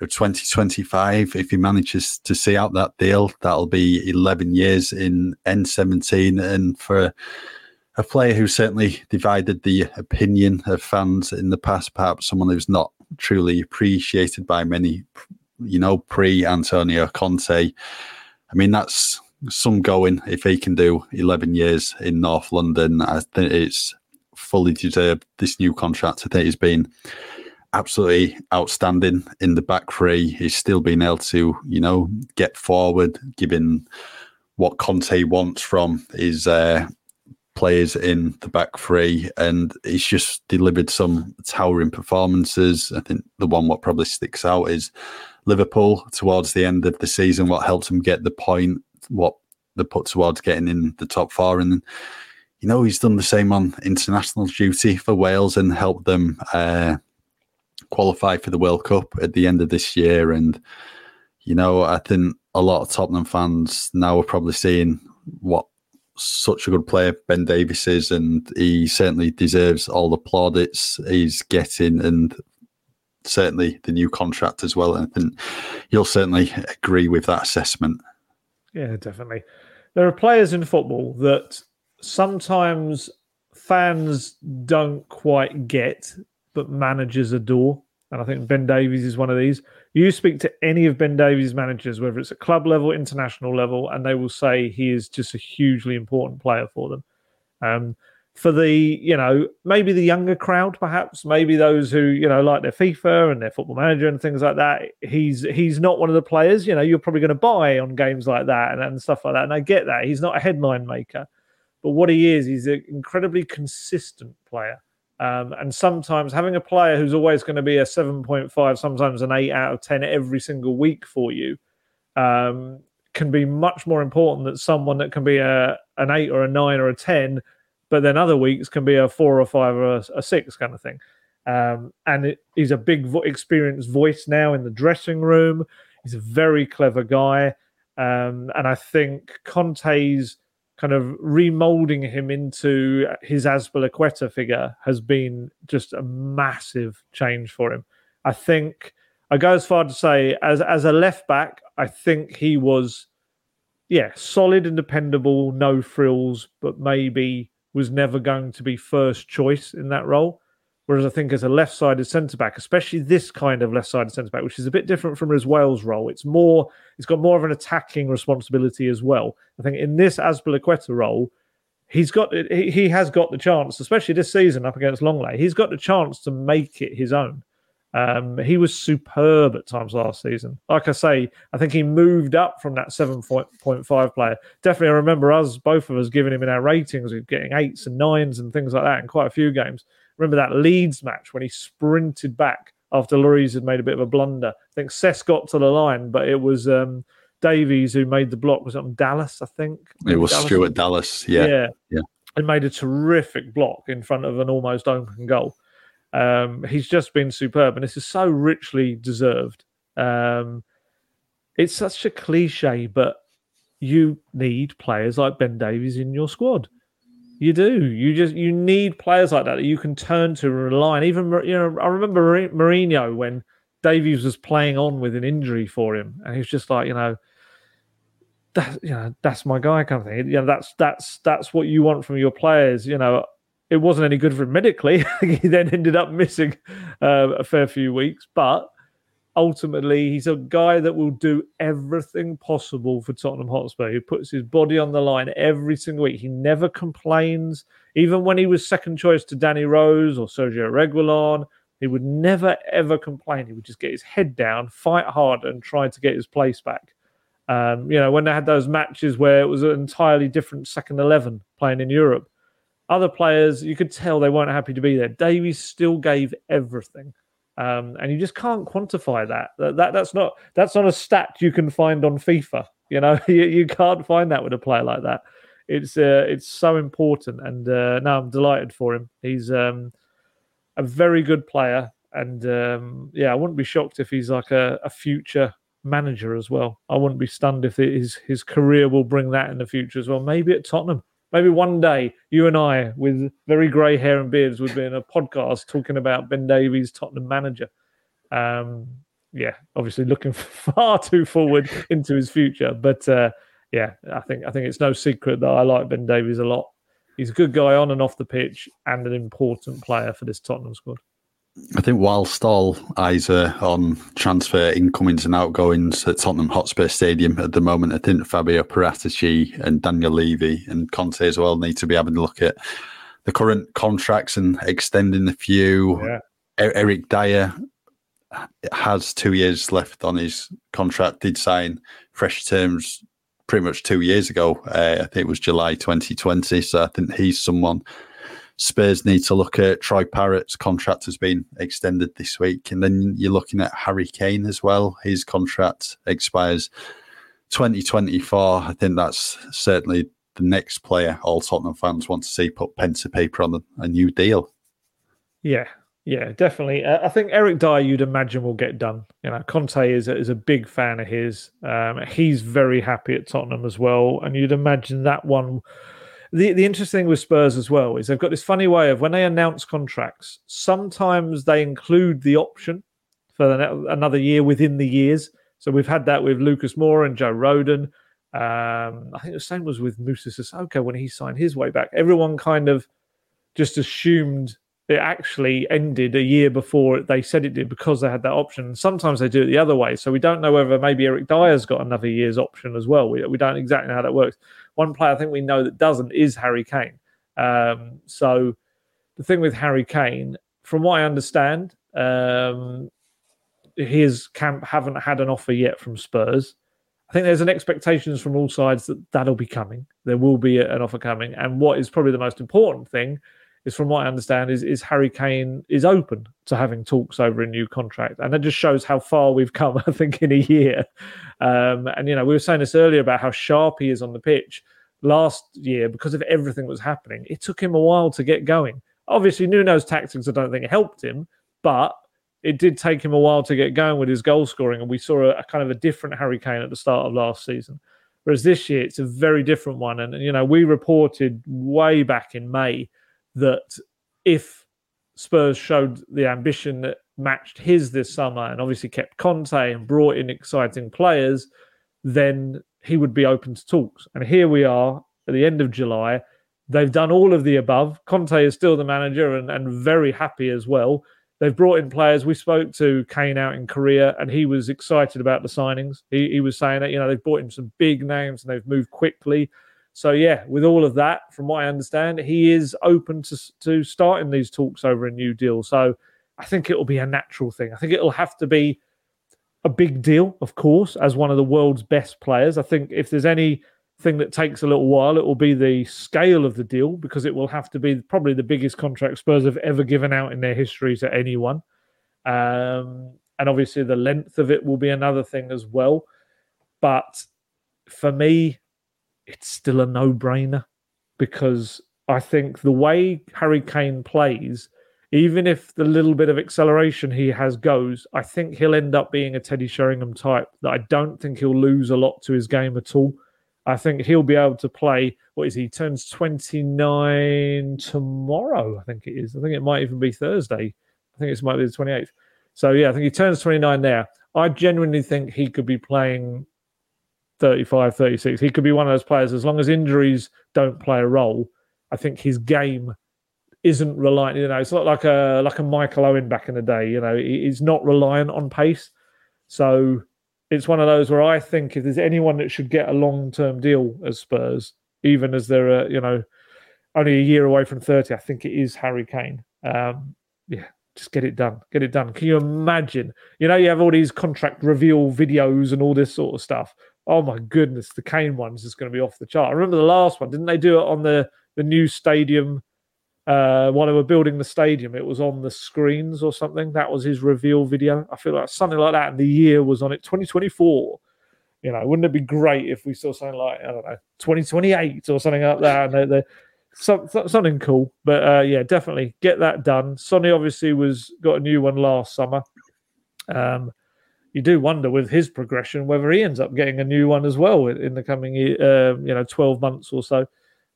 of 2025. If he manages to see out that deal, that'll be 11 years in N17. And for a player who certainly divided the opinion of fans in the past, perhaps someone who's not truly appreciated by many, you know, pre Antonio Conte. I mean, that's some going if he can do 11 years in North London. I think it's fully deserved this new contract. I think he's been absolutely outstanding in the back three. He's still been able to, you know, get forward, given what Conte wants from his uh, players in the back three, and he's just delivered some towering performances. I think the one what probably sticks out is Liverpool towards the end of the season. What helped him get the point what they put towards getting in the top four. And, you know, he's done the same on international duty for Wales and helped them uh, qualify for the World Cup at the end of this year. And, you know, I think a lot of Tottenham fans now are probably seeing what such a good player Ben Davies is, and he certainly deserves all the plaudits he's getting, and certainly the new contract as well. And I think you'll certainly agree with that assessment. Yeah, definitely. There are players in football that sometimes fans don't quite get, but managers adore. And I think Ben Davies is one of these. You speak to any of Ben Davies' managers, whether it's at club level, international level, and they will say he is just a hugely important player for them. Um, for the you know maybe the younger crowd perhaps maybe those who you know like their FIFA and their football manager and things like that he's he's not one of the players you know you're probably going to buy on games like that and, and stuff like that and I get that he's not a headline maker but what he is he's an incredibly consistent player um, and sometimes having a player who's always going to be a 7.5 sometimes an 8 out of 10 every single week for you um, can be much more important than someone that can be a an 8 or a 9 or a 10 but then other weeks can be a four or five or a, a six kind of thing. Um, and it, he's a big, vo- experienced voice now in the dressing room. He's a very clever guy, um, and I think Conte's kind of remolding him into his Azpilicueta figure has been just a massive change for him. I think I go as far to say, as as a left back, I think he was, yeah, solid and dependable, no frills, but maybe was never going to be first choice in that role. Whereas I think as a left sided centre back, especially this kind of left sided centre back, which is a bit different from his Wales role, it's more, it's got more of an attacking responsibility as well. I think in this Azpilicueta role, he's got, he, he has got the chance, especially this season up against Lenglet, he's got the chance to make it his own. Um, he was superb at times last season. Like I say, I think he moved up from that 7.5 player. Definitely, I remember us, both of us, giving him in our ratings, we getting eights and nines and things like that in quite a few games. Remember that Leeds match when he sprinted back after Lloris had made a bit of a blunder. I think Cess got to the line, but it was um, Davies who made the block. Was it on Dallas, I think? It was Dallas. Stuart Dallas. Yeah. Yeah. Yeah. And made a terrific block in front of an almost open goal. Um, he's just been superb, and this is so richly deserved. Um, it's such a cliche, but you need players like Ben Davies in your squad. You do. You just you need players like that that you can turn to and rely on. Even you know, I remember Mourinho when Davies was playing on with an injury for him, and he was just like, you know, that you know, that's my guy kind of thing. You know, that's that's that's what you want from your players. You know, it wasn't any good for him medically. he then ended up missing uh, a fair few weeks, but ultimately he's a guy that will do everything possible for Tottenham Hotspur. He puts his body on the line every single week. He never complains. Even when he was second choice to Danny Rose or Sergio Reguilon, he would never ever complain. He would just get his head down, fight hard, and try to get his place back. Um, you know, when they had those matches where it was an entirely different second eleven playing in Europe, other players, you could tell they weren't happy to be there. Davies still gave everything. Um, and you just can't quantify that. that. That that's not that's not a stat you can find on FIFA. You know, you, you can't find that with a player like that. It's uh, it's so important, and uh, now I'm delighted for him. He's um, a very good player, And um, yeah, I wouldn't be shocked if he's like a, a future manager as well. I wouldn't be stunned if his his career will bring that in the future as well. Maybe at Tottenham. Maybe one day you and I, with very grey hair and beards, would be in a podcast talking about Ben Davies, Tottenham manager. Um, yeah, obviously looking far too forward into his future, but uh, yeah, I think I think it's no secret that I like Ben Davies a lot. He's a good guy on and off the pitch, and an important player for this Tottenham squad. I think whilst all eyes are on transfer incomings and outgoings at Tottenham Hotspur Stadium at the moment, I think Fabio Paratici and Daniel Levy and Conte as well need to be having a look at the current contracts and extending a few. Yeah. Eric Dier has two years left on his contract, did sign fresh terms pretty much two years ago. Uh, I think it was July 2020. So I think he's someone Spurs need to look at. Troy Parrott's contract has been extended this week. And then you're looking at Harry Kane as well. His contract expires 2024. I think that's certainly the next player all Tottenham fans want to see put pen to paper on a, new deal. Yeah, yeah, definitely. Uh, I think Eric Dier, you'd imagine, will get done. You know, Conte is a, is a big fan of his. Um, he's very happy at Tottenham as well, and you'd imagine that one. The the interesting thing with Spurs as well is they've got this funny way of when they announce contracts, sometimes they include the option for another year within the years. So we've had that with Lucas Moura and Joe Rodon. Um, I think the same was with Moussa Sissoko when he signed his way back. Everyone kind of just assumed it actually ended a year before they said it did because they had that option. Sometimes they do it the other way. So we don't know whether maybe Eric Dier's got another year's option as well. We, we don't exactly know how that works. One player I think we know that doesn't is Harry Kane. Um, so the thing with Harry Kane, from what I understand, um, his camp haven't had an offer yet from Spurs. I think there's an expectations from all sides that that'll be coming. There will be an offer coming. And what is probably the most important thing is from what I understand is is Harry Kane is open to having talks over a new contract, and that just shows how far we've come. I think in a year, um, and you know we were saying this earlier about how sharp he is on the pitch. Last year, because of everything that was happening, it took him a while to get going. Obviously, Nuno's tactics I don't think helped him, but it did take him a while to get going with his goal scoring, and we saw a, a kind of a different Harry Kane at the start of last season. Whereas this year, it's a very different one. And, you know, we reported way back in May that if Spurs showed the ambition that matched his this summer and obviously kept Conte and brought in exciting players, then he would be open to talks. And here we are at the end of July. They've done all of the above. Conte is still the manager and, and very happy as well. They've brought in players. We spoke to Kane out in Korea, and he was excited about the signings. He, he was saying that, you know, they've brought in some big names and they've moved quickly. So yeah, with all of that, from what I understand, he is open to to starting these talks over a new deal. So I think it will be a natural thing. I think it will have to be a big deal, of course, as one of the world's best players. I think if there's any thing that takes a little while, it will be the scale of the deal because it will have to be probably the biggest contract Spurs have ever given out in their history to anyone. Um, and obviously, the length of it will be another thing as well. But for me, it's still a no brainer because I think the way Harry Kane plays, even if the little bit of acceleration he has goes, I think he'll end up being a Teddy Sheringham type that I don't think he'll lose a lot to his game at all. I think he'll be able to play. What is he? turns 29 tomorrow, I think it is. I think it might even be Thursday. I think it might be the 28th. So, yeah, I think he turns 29 there. I genuinely think he could be playing 35, 36. He could be one of those players as long as injuries don't play a role. I think his game isn't reliant. You know, it's not like a like a Michael Owen back in the day. You know, he's not reliant on pace. So it's one of those where I think if there's anyone that should get a long term deal as Spurs, even as they're uh, you know only a year away from 30, I think it is Harry Kane. Um, yeah, just get it done. Get it done. Can you imagine? You know, you have all these contract reveal videos and all this sort of stuff oh my goodness, the Kane one's just going to be off the chart. I remember the last one, didn't they do it on the the new stadium uh, while they were building the stadium? It was on the screens or something. That was his reveal video. I feel like something like that. And the year was on it, 2024. You know, wouldn't it be great if we saw something like I don't know, 2028 or something like that? And they, they, some, something cool. But uh, yeah, definitely get that done. Sonny obviously was got a new one last summer. Um, you do wonder with his progression whether he ends up getting a new one as well in, the coming uh, you know twelve months or so.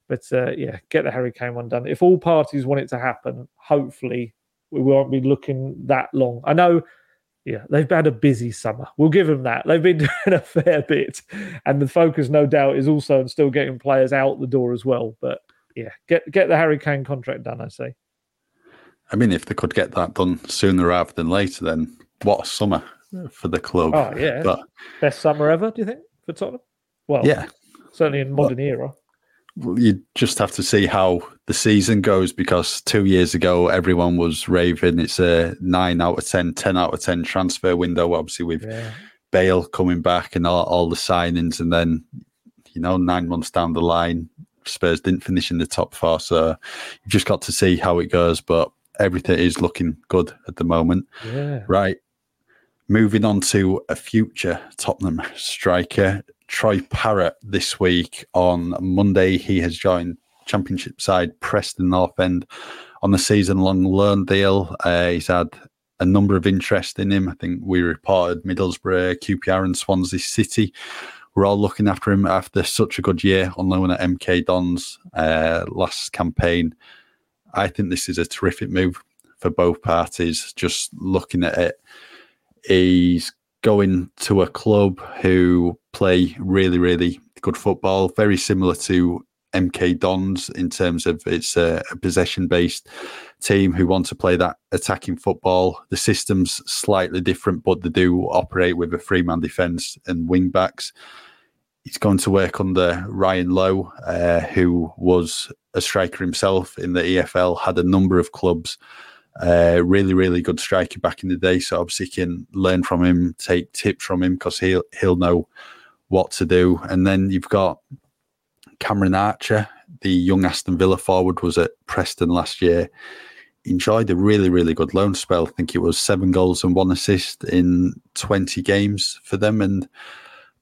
But uh, yeah, get the Harry Kane one done. If all parties want it to happen, hopefully we won't be looking that long. I know yeah, they've had a busy summer. We'll give them that. They've been doing a fair bit, and the focus, no doubt, is also on still getting players out the door as well. But yeah, get get the Harry Kane contract done. I say. I mean, if they could get that done sooner rather than later, then what a summer for the club. Oh yeah, but, best summer ever. Do you think for Tottenham? Well, yeah, certainly in modern era Well, you just have to see how the season goes because two years ago everyone was raving it's a nine out of 10 10 out of 10 transfer window obviously with yeah. bale coming back and all, all the signings and then you know nine months down the line spurs didn't finish in the top four so you've just got to see how it goes but everything is looking good at the moment yeah. right moving on to a future tottenham striker Troy Parrott this week on Monday. He has joined Championship side Preston North End on the season long loan deal. Uh, he's had a number of interest in him. I think we reported Middlesbrough, QPR, and Swansea City. We're all looking after him after such a good year on loan at MK Dons uh, last campaign. I think this is a terrific move for both parties. Just looking at it, he's going to a club who play really, really good football, very similar to MK Dons in terms of it's a, a possession based team who want to play that attacking football. The system's slightly different, but they do operate with a three man defence and wing backs. He's going to work under Ryan Lowe, uh, who was a striker himself in the EFL, had a number of clubs uh, really, really good striker back in the day. So obviously can learn from him, take tips from him because he'll he'll know what to do. And then you've got Cameron Archer, the young Aston Villa forward, was at Preston last year. Enjoyed a really, really good loan spell. I think it was seven goals and one assist in 20 games for them. And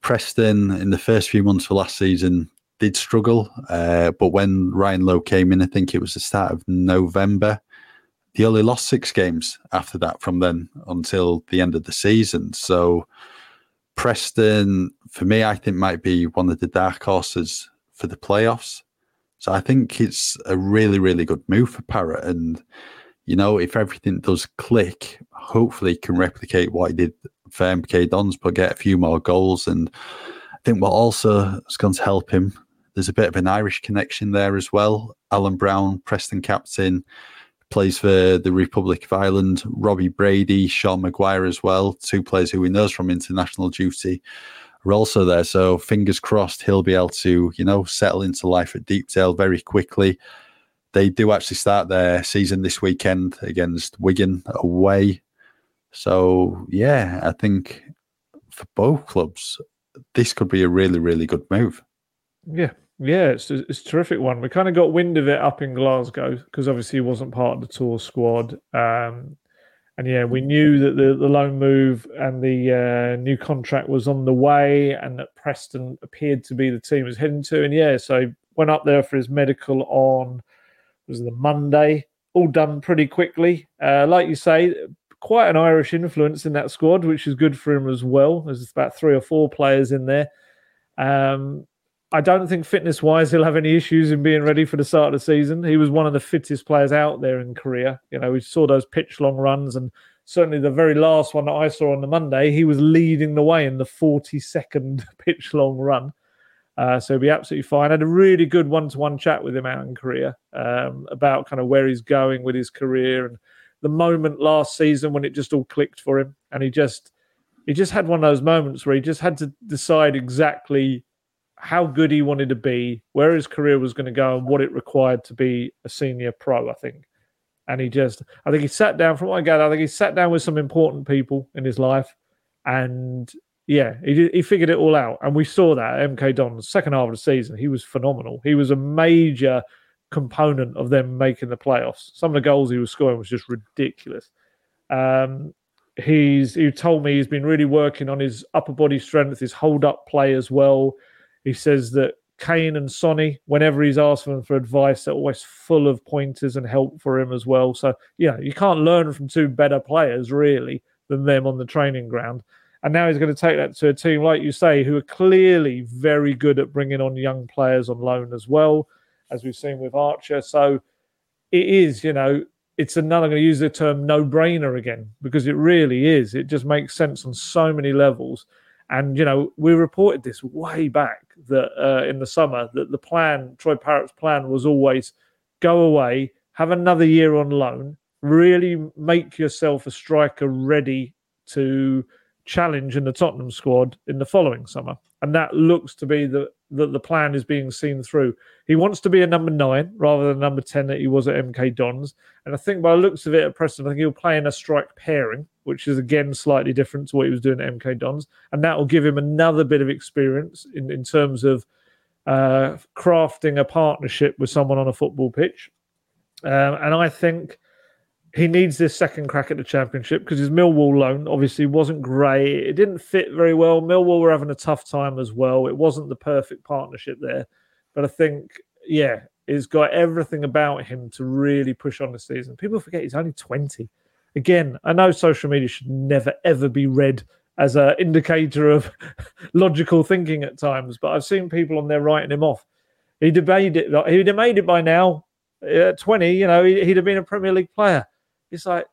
Preston, in the first few months of last season, did struggle. Uh, but when Ryan Lowe came in, I think it was the start of November, he only lost six games after that from then until the end of the season. So Preston, for me, I think might be one of the dark horses for the playoffs. So I think it's a really, really good move for Parrott. And, you know, if everything does click, hopefully he can replicate what he did for MK Dons, but get a few more goals. And I think what also is going to help him, there's a bit of an Irish connection there as well. Alan Browne, Preston captain, plays for the Republic of Ireland. Robbie Brady, Sean Maguire as well, two players who we know from international duty also there. So fingers crossed he'll be able to, you know, settle into life at Deepdale very quickly. They do actually start their season this weekend against Wigan away. So yeah, I think for both clubs, this could be a really, really good move. Yeah, yeah, it's it's a terrific one. We kind of got wind of it up in Glasgow because obviously he wasn't part of the tour squad. Um, and yeah, we knew that the, the loan move and the uh, new contract was on the way, and that Preston appeared to be the team was heading to. And yeah, so went up there for his medical on was the Monday. All done pretty quickly. Uh, like you say, quite an Irish influence in that squad, which is good for him as well. There's about three or four players in there. Um, I don't think fitness wise he'll have any issues in being ready for the start of the season. He was one of the fittest players out there in Korea. You know, we saw those pitch long runs, and certainly the very last one that I saw on the Monday, he was leading the way in the 40 second pitch long run. Uh, so he'll be absolutely fine. I had a really good one to one chat with him out in Korea um, about kind of where he's going with his career and the moment last season when it just all clicked for him. And he just, he just had one of those moments where he just had to decide exactly how good he wanted to be, where his career was going to go, and what it required to be a senior pro. I think, and he just, I think he sat down. From what I gather, I think he sat down with some important people in his life, and yeah, he he figured it all out. And we saw that MK Don second half of the season. He was phenomenal. He was a major component of them making the playoffs. Some of the goals he was scoring was just ridiculous. Um, he's he told me he's been really working on his upper body strength, his hold up play as well. He says that Kane and Sonny, whenever he's asked them for advice, they're always full of pointers and help for him as well. So, know, you can't learn from two better players, really, than them on the training ground. And now he's going to take that to a team, like you say, who are clearly very good at bringing on young players on loan as well, as we've seen with Archer. So it is, you know, it's another, I'm going to use the term no brainer again, because it really is. It just makes sense on so many levels. And, you know, we reported this way back that uh, in the summer that the plan, Troy Parrott's plan was always go away, have another year on loan, really make yourself a striker ready to challenge in the Tottenham squad in the following summer. And that looks to be the that the plan is being seen through. He wants to be a number nine rather than number 10 that he was at MK Dons. And I think by the looks of it at Preston, I think he'll play in a strike pairing, which is again slightly different to what he was doing at MK Dons. And that will give him another bit of experience in, in terms of uh, crafting a partnership with someone on a football pitch. Um, and I think he needs this second crack at the championship because his Millwall loan obviously wasn't great. It didn't fit very well. Millwall were having a tough time as well. It wasn't the perfect partnership there. But I think, yeah, he's got everything about him to really push on the season. People forget he's only 20. Again, I know social media should never, ever be read as an indicator of logical thinking at times, but I've seen people on there writing him off. He'd have made it, he'd have made it by now. At 20, you know, he'd have been a Premier League player it's like,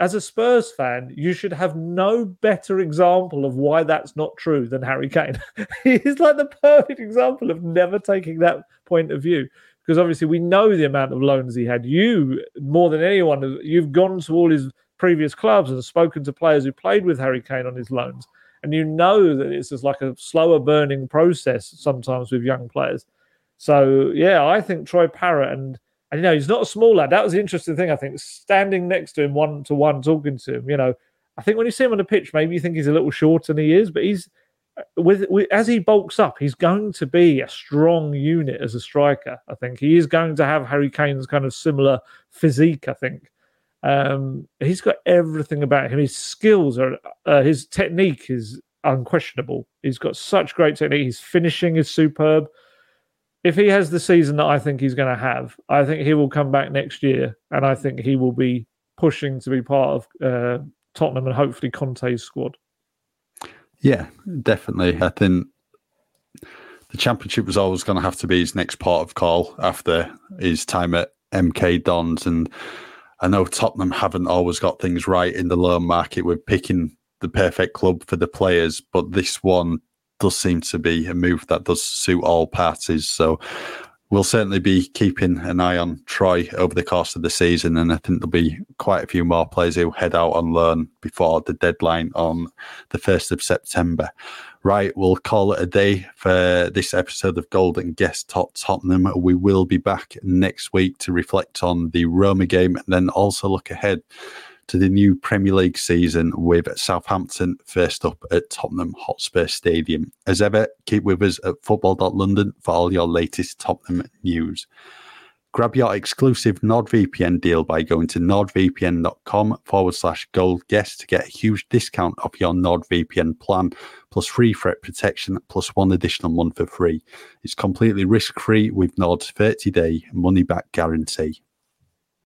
as a Spurs fan, you should have no better example of why that's not true than Harry Kane. He's like the perfect example of never taking that point of view. Because obviously, we know the amount of loans he had. You, more than anyone, you've gone to all his previous clubs and spoken to players who played with Harry Kane on his loans. And you know that it's just like a slower burning process sometimes with young players. So, yeah, I think Troy Parrott and and you know, he's not a small lad. That was the interesting thing, I think. Standing next to him, one to one, talking to him. You know, I think when you see him on the pitch, maybe you think he's a little shorter than he is, but he's uh, with, with, as he bulks up, he's going to be a strong unit as a striker. I think he is going to have Harry Kane's kind of similar physique. I think um, he's got everything about him. His skills are, uh, his technique is unquestionable. He's got such great technique. His finishing is superb if he has the season that I think he's going to have, I think he will come back next year, and I think he will be pushing to be part of uh, Tottenham and hopefully Conte's squad. Yeah, definitely. I think the championship was always going to have to be his next part of call after his time at MK Dons, and I know Tottenham haven't always got things right in the loan market with picking the perfect club for the players, but this one does seem to be a move that does suit all parties. So we'll certainly be keeping an eye on Troy over the course of the season, and I think there'll be quite a few more players who head out on loan before the deadline on the first of September. Right, we'll call it a day for this episode of Gold & Guest Talk Tottenham. We will be back next week to reflect on the Roma game and then also look ahead to the new Premier League season with Southampton first up at Tottenham Hotspur Stadium. As ever, keep with us at football.london for all your latest Tottenham news. Grab your exclusive NordVPN deal by going to nordvpn.com forward slash gold guest to get a huge discount off your NordVPN plan, plus free threat protection, plus one additional month for free. It's completely risk free with Nord's 30 day money back guarantee.